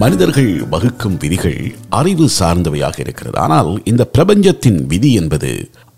மனிதர்கள் வகுக்கும் விதிகள் அறிவு சார்ந்தவையாக இருக்கிறது. ஆனால் இந்த பிரபஞ்சத்தின் விதி என்பது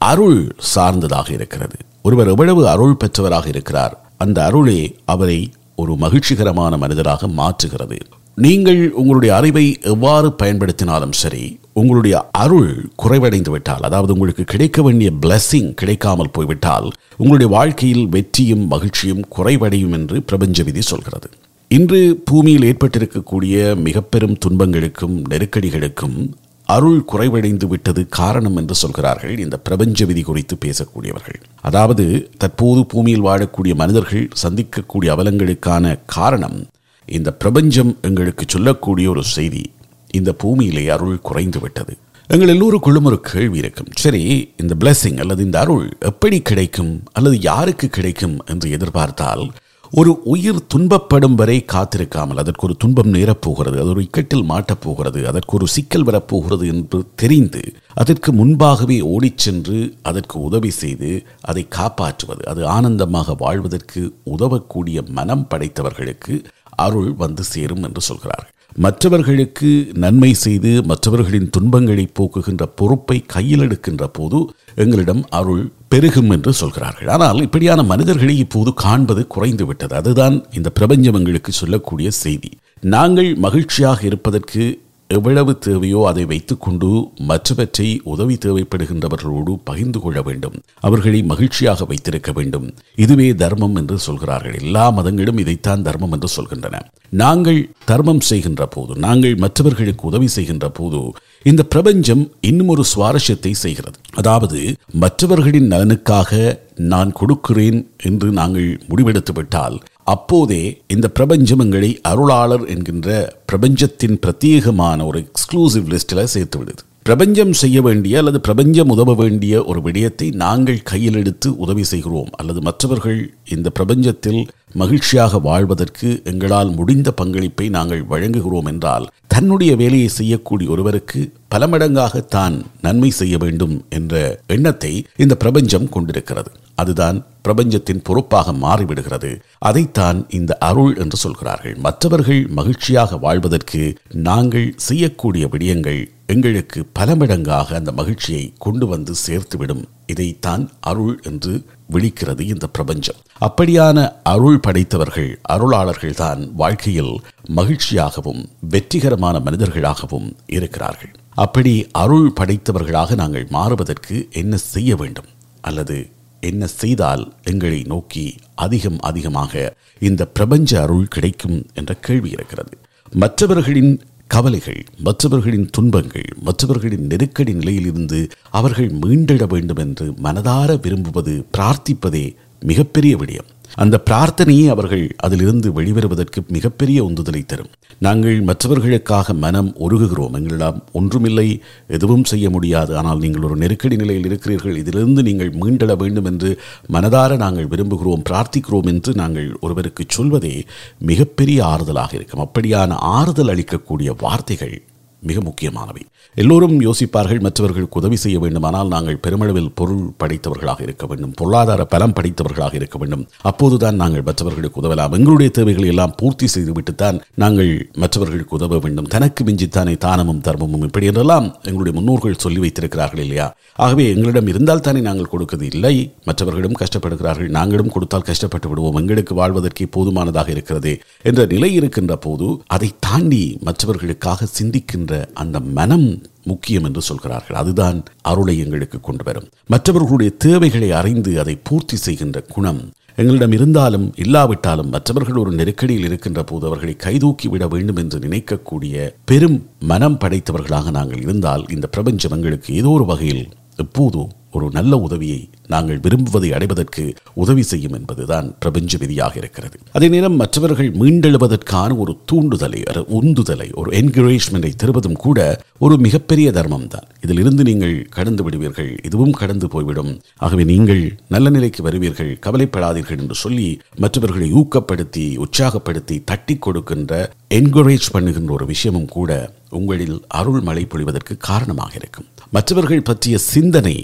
அருள் சார்ந்ததாக இருக்கிறது. ஒருவர் எவ்வளவு அருள் பெற்றவராக இருக்கிறார் அந்த அருளே அவரை ஒரு மகிழ்ச்சிகரமான மனிதராக மாற்றுகிறது. நீங்கள் உங்களுடைய அறிவை எவ்வாறு பயன்படுத்தினாலும் சரி உங்களுடைய அருள் குறைவடைந்து விட்டால் அதாவது உங்களுக்கு கிடைக்க வேண்டிய பிளஸ்ஸிங் கிடைக்காமல் போய்விட்டால் உங்களுடைய வாழ்க்கையில் வெற்றியும் மகிழ்ச்சியும் குறைவடையும் என்று பிரபஞ்ச விதி சொல்கிறது. இன்று பூமியில் ஏற்பட்டிருக்கக்கூடிய மிக பெரும் துன்பங்களுக்கும் நெருக்கடிகளுக்கும் அருள் குறைவடைந்து விட்டது காரணம் என்று சொல்கிறார்கள் இந்த பிரபஞ்ச விதி குறித்து பேசக்கூடியவர்கள். அதாவது தற்போது பூமியில் வாழக்கூடிய மனிதர்கள் சந்திக்கக்கூடிய அவலங்களுக்கான காரணம் இந்த பிரபஞ்சம் எங்களுக்கு சொல்லக்கூடிய ஒரு செய்தி. இந்த பூமியிலே அருள் குறைந்து விட்டது. எங்கள் எல்லோருக்குள்ளும் ஒரு கேள்வி இருக்கும். சரி இந்த பிளெஸிங் அல்லது இந்த அருள் எப்படி கிடைக்கும்? அல்லது யாருக்கு கிடைக்கும்? என்று எதிர்பார்த்தால் ஒரு உயிர் துன்பப்படும் வரை காத்திருக்காமல் அதற்கு ஒரு துன்பம் நேரப்போகிறது அது ஒரு இக்கட்டில் மாட்டப் போகிறது அதற்கு ஒரு சிக்கல் வரப்போகிறது என்று தெரிந்து அதற்கு முன்பாகவே ஓடிச் சென்று அதற்கு உதவி செய்து அதை காப்பாற்றுவது அது ஆனந்தமாக வாழ்வதற்கு உதவக்கூடிய மனம் படைத்தவர்களுக்கு அருள் வந்து சேரும் என்று சொல்கிறார்கள். மற்றவர்களுக்கு நன்மை செய்து மற்றவர்களின் துன்பங்களை போக்குகின்ற பொறுப்பை கையில் எடுக்கின்ற போது எங்களிடம் அருள் பெருகும் என்று சொல்கிறார்கள். ஆனால் இப்படியான மனிதர்களை இப்போது காண்பது குறைந்து விட்டது அதுதான் இந்த பிரபஞ்சம் எங்களுக்கு சொல்லக்கூடிய செய்தி. நாங்கள் மகிழ்ச்சியாக இருப்பதற்கு எவ்வளவு தேவையோ அதை வைத்துக்கொண்டு மற்றவற்றை உதவி தேவைப்படுகின்றவர்களோடு பகிர்ந்து கொள்ள வேண்டும். அவர்களை மகிழ்ச்சியாக வைத்திருக்க வேண்டும். இதுவே தர்மம் என்று சொல்கிறார்கள். எல்லா மதங்களும் இதைத்தான் தர்மம் என்று சொல்கின்றன. நாங்கள் தர்மம் செய்கின்ற போது நாங்கள் மற்றவர்களுக்கு உதவி செய்கின்ற போது இந்த பிரபஞ்சம் இன்னும் ஒரு சுவாரஸ்யத்தை செய்கிறது. அதாவது மற்றவர்களின் நலனுக்காக நான் கொடுக்கிறேன் என்று நாங்கள் முடிவெடுத்து விட்டால் அப்போதே இந்த பிரபஞ்சமங்களை அருளாளர் என்கின்ற பிரபஞ்சத்தின் பிரத்யேகமான ஒரு எக்ஸ்க்ளூசிவ் லிஸ்டில் சேர்த்து விடுது. பிரபஞ்சம் செய்ய வேண்டிய அல்லது பிரபஞ்சம் உதவ வேண்டிய ஒரு விடயத்தை நாங்கள் கையில் எடுத்து உதவி செய்கிறோம். அல்லது மற்றவர்கள் இந்த பிரபஞ்சத்தில் மகிழ்ச்சியாக வாழ்வதற்கு எங்களால் முடிந்த பங்களிப்பை நாங்கள் வழங்குகிறோம் என்றால் தன்னுடைய வேலையை செய்யக்கூடிய ஒருவருக்கு பல மடங்காக தான் நன்மை செய்ய வேண்டும் என்ற எண்ணத்தை இந்த பிரபஞ்சம் கொண்டிருக்கிறது. அதுதான் பிரபஞ்சத்தின் பொறுப்பாக மாறிவிடுகிறது. அதைத்தான் இந்த அருள் என்று சொல்கிறார்கள். மற்றவர்கள் மகிழ்ச்சியாக வாழ்வதற்கு நாங்கள் செய்யக்கூடிய விடயங்கள் எங்களுக்கு பல மடங்காக அந்த மகிழ்ச்சியை கொண்டு வந்து சேர்த்துவிடும் இதைத்தான் அருள் என்று விழிக்கிறது இந்த பிரபஞ்சம். அப்படியான அருள் படைத்தவர்கள் அருளாளர்கள் தான் வாழ்க்கையில் மகிழ்ச்சியாகவும் வெற்றிகரமான மனிதர்களாகவும் இருக்கிறார்கள். அப்படி அருள் படைத்தவர்களாக நாங்கள் மாறுவதற்கு என்ன செய்ய வேண்டும்? அல்லது என்ன செய்தால் எங்களை நோக்கி அதிகம் அதிகமாக இந்த பிரபஞ்ச அருள் கிடைக்கும் என்ற கேள்வி இருக்கிறது. மற்றவர்களின் கவலைகள் மற்றவர்களின் துன்பங்கள் மற்றவர்களின் நெருக்கடி நிலையிலிருந்து அவர்கள் மீண்டிட வேண்டும் என்று மனதார விரும்புவது பிரார்த்திப்பதே மிகப்பெரிய விடயம். அந்த பிரார்த்தனையே அவர்கள் அதிலிருந்து வெளிவருவதற்கு மிகப்பெரிய உந்துதலை தரும். நாங்கள் மற்றவர்களுக்காக மனம் ஒருகுகிறோம் எங்களிடம் ஒன்றுமில்லை எதுவும் செய்ய முடியாது. ஆனால் நீங்கள் ஒரு நெருக்கடி நிலையில் இருக்கிறீர்கள். இதிலிருந்து நீங்கள் மீண்டெழ வேண்டும் என்று மனதார நாங்கள் விரும்புகிறோம் பிரார்த்திக்கிறோம் என்று நாங்கள் ஒருவருக்கு சொல்வதே மிகப்பெரிய ஆறுதலாக இருக்கும். அப்படியான ஆறுதல் அளிக்கக்கூடிய வார்த்தைகள் மிக முக்கியமானவை. எல்லோரும் யோசிப்பார்கள் மற்றவர்களுக்கு உதவி செய்ய வேண்டுமானால் நாங்கள் பெருமளவில் பொருள் படைத்தவர்களாக இருக்க வேண்டும் பொருளாதார பலம் படைத்தவர்களாக இருக்க வேண்டும். அப்போதுதான் நாங்கள் மற்றவர்களுக்கு உதவலாம். எங்களுடைய தேவைகளை எல்லாம் பூர்த்தி செய்துவிட்டுத்தான் நாங்கள் மற்றவர்களுக்கு உதவ வேண்டும். தனக்கு மிஞ்சித்தானே தானமும் தர்மமும் இப்படி என்றெல்லாம் எங்களுடைய முன்னோர்கள் சொல்லி வைத்திருக்கிறார்கள் இல்லையா? ஆகவே எங்களிடம் இருந்தால் தானே நாங்கள் கொடுக்கிறது இல்லை. மற்றவர்களும் கஷ்டப்படுகிறார்கள் நாங்களும் கொடுத்தால் கஷ்டப்பட்டு விடுவோம். எங்களுக்கு வாழ்வதற்கே போதுமானதாக இருக்கிறது என்ற நிலை இருக்கின்ற போது அதை தாண்டி மற்றவர்களுக்காக சிந்திக்கின்ற அந்த மனம் முக்கியம் என்று சொல்கிறார்கள். அதுதான் அருளை எங்களுக்கு கொண்டு வரும். மற்றவர்களுடைய தேவைகளை அறிந்து அதை பூர்த்தி செய்கின்ற குணம் எங்களிடம் இருந்தாலும் இல்லாவிட்டாலும் மற்றவர்கள் ஒரு நெருக்கடியில் இருக்கின்ற போது அவர்களை கைதூக்கி விட வேண்டும் என்று நினைக்கக்கூடிய பெரும் மனம் படைத்தவர்களாக நாங்கள் இருந்தால் இந்த பிரபஞ்சம் எங்களுக்கு ஏதோ ஒரு வகையில் எப்போதோ ஒரு நல்ல உதவியை நாங்கள் விரும்புவதை அடைவதற்கு உதவி செய்யும் என்பதுதான் பிரபஞ்ச விதியாக இருக்கிறது. அதே நேரம் மற்றவர்கள் மீண்டெழுவதற்கான ஒரு தூண்டுதலை ஒரு உந்துதலை ஒரு என்கரேஜ்மெண்டை தருவதும் கூட ஒரு மிகப்பெரிய தர்மம் தான் இதில் இருந்து நீங்கள் கடந்து விடுவீர்கள் இதுவும் கடந்து போய்விடும். ஆகவே நீங்கள் நல்ல நிலைக்கு வருவீர்கள் கவலைப்படாதீர்கள் என்று சொல்லி மற்றவர்களை ஊக்கப்படுத்தி உற்சாகப்படுத்தி தட்டி கொடுக்கின்ற என்கரேஜ் பண்ணுகின்ற ஒரு விஷயமும் கூட உங்களில் அருள் மழை பொழிவதற்கு காரணமாக இருக்கும். மற்றவர்கள் பற்றிய சிந்தனை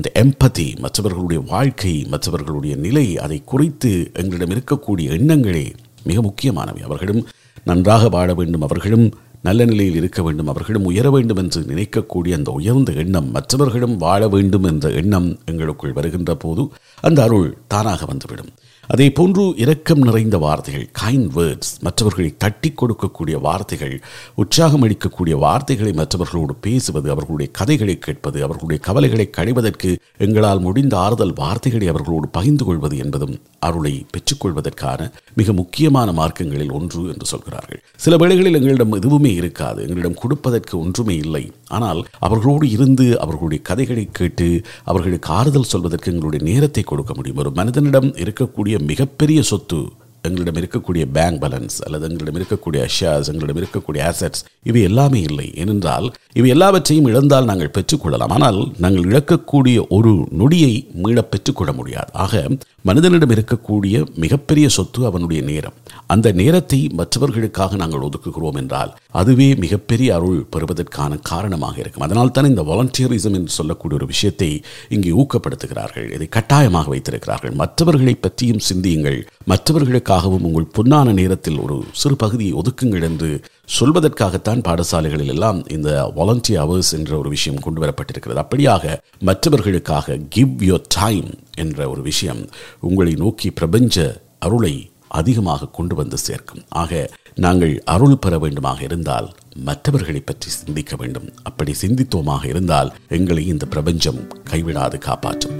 அந்த எம்பதி மற்றவர்களுடைய வாழ்க்கை மற்றவர்களுடைய நிலை அதை குறித்து எங்களிடம் இருக்கக்கூடிய எண்ணங்களே மிக முக்கியமானவை. அவர்களும் நன்றாக வாழ வேண்டும். அவர்களும் நல்ல நிலையில் இருக்க வேண்டும். அவர்களும் உயர வேண்டும் என்று நினைக்கக்கூடிய அந்த உயர்ந்த எண்ணம் மற்றவர்களும் வாழ வேண்டும் என்ற எண்ணம் எங்களுக்குள் வருகின்ற போது அந்த அருள் தானாக வந்துவிடும். அதே போன்று இரக்கம் நிறைந்த வார்த்தைகள் கைண்ட் வேர்ட்ஸ் மற்றவர்களை தட்டி கொடுக்கக்கூடிய வார்த்தைகள் உற்சாகம் அளிக்கக்கூடிய வார்த்தைகளை மற்றவர்களோடு பேசுவது அவர்களுடைய கதைகளை கேட்பது அவர்களுடைய கவலைகளை கழிவதற்கு எங்களால் முடிந்த ஆறுதல் வார்த்தைகளை அவர்களோடு பகிர்ந்து கொள்வது என்பதும் அருளை பெற்றுக்கொள்வதற்கான மிக முக்கியமான மார்க்கங்களில் ஒன்று என்று சொல்கிறார்கள். சில வேளைகளில் எங்களிடம் எதுவுமே இருக்காது. எங்களிடம் கொடுப்பதற்கு ஒன்றுமே இல்லை. ஆனால் அவர்களோடு இருந்து அவர்களுடைய கதைகளை கேட்டு அவர்களுக்கு ஆறுதல் சொல்வதற்கு எங்களுடைய நேரத்தை கொடுக்க முடியும். ஒரு மனிதனிடம் இருக்கக்கூடிய மிகப்பெரிய சொத்து எங்களிடம் இருக்கக்கூடிய பேங்க் பேலன்ஸ் அல்லது எங்களிடம் இருக்கக்கூடிய ஷேர்ஸ் எங்களிடம் இருக்கக்கூடிய ஆசெட்ஸ் இவை எல்லாமே இல்லை. ஏனென்றால் இவை எல்லாவற்றையும் இழந்தால் நாங்கள் பெற்றுக்கொள்ளலாம் ஆனால் நாங்கள் இழக்கக்கூடிய ஒரு நொடியை மீள பெற்றுக்கொள்ள முடியாது. ஆக மனிதனிடம் இருக்கக்கூடிய மிகப்பெரிய சொத்து அவனுடைய நேரம். அந்த நேரத்தை மற்றவர்களுக்காக நாங்கள் ஒதுக்குகிறோம் என்றால் அதுவே மிகப்பெரிய அருள் பெறுவதற்கான காரணமாக இருக்கும். அதனால் தான் இந்த வாலண்டியரிசம் என்று சொல்லக்கூடிய ஒரு விஷயத்தை இங்கே ஊக்கப்படுத்துகிறார்கள். இதை கட்டாயமாக வைத்திருக்கிறார்கள். மற்றவர்களை பற்றியும் சிந்தியுங்கள். மற்றவர்களுக்காகவும் உங்கள் பொன்னான நேரத்தில் ஒரு சிறு பகுதியை ஒதுக்குங்கள் என்று சொல்வதற்காகத்தான் பாடசாலைகளில் எல்லாம் இந்த வாலண்டியர் அவர்ஸ் என்ற ஒரு விஷயம் கொண்டு வரப்பட்டிருக்கிறது. அப்படியாக மற்றவர்களுக்காக கிவ் யோர் டைம் என்ற ஒரு விஷயம் உங்களை நோக்கி பிரபஞ்ச அருளை அதிகமாக கொண்டு வந்து சேர்க்கும். ஆக நாங்கள் அருள் பெற வேண்டுமாக இருந்தால் மற்றவர்களை பற்றி சிந்திக்க வேண்டும். அப்படி சிந்தித்தோமாக இருந்தால் எங்களை இந்த பிரபஞ்சம் கைவிடாது காப்பாற்றும்.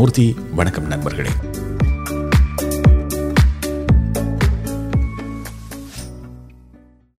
மூர்த்தி. வணக்கம் நண்பர்களே.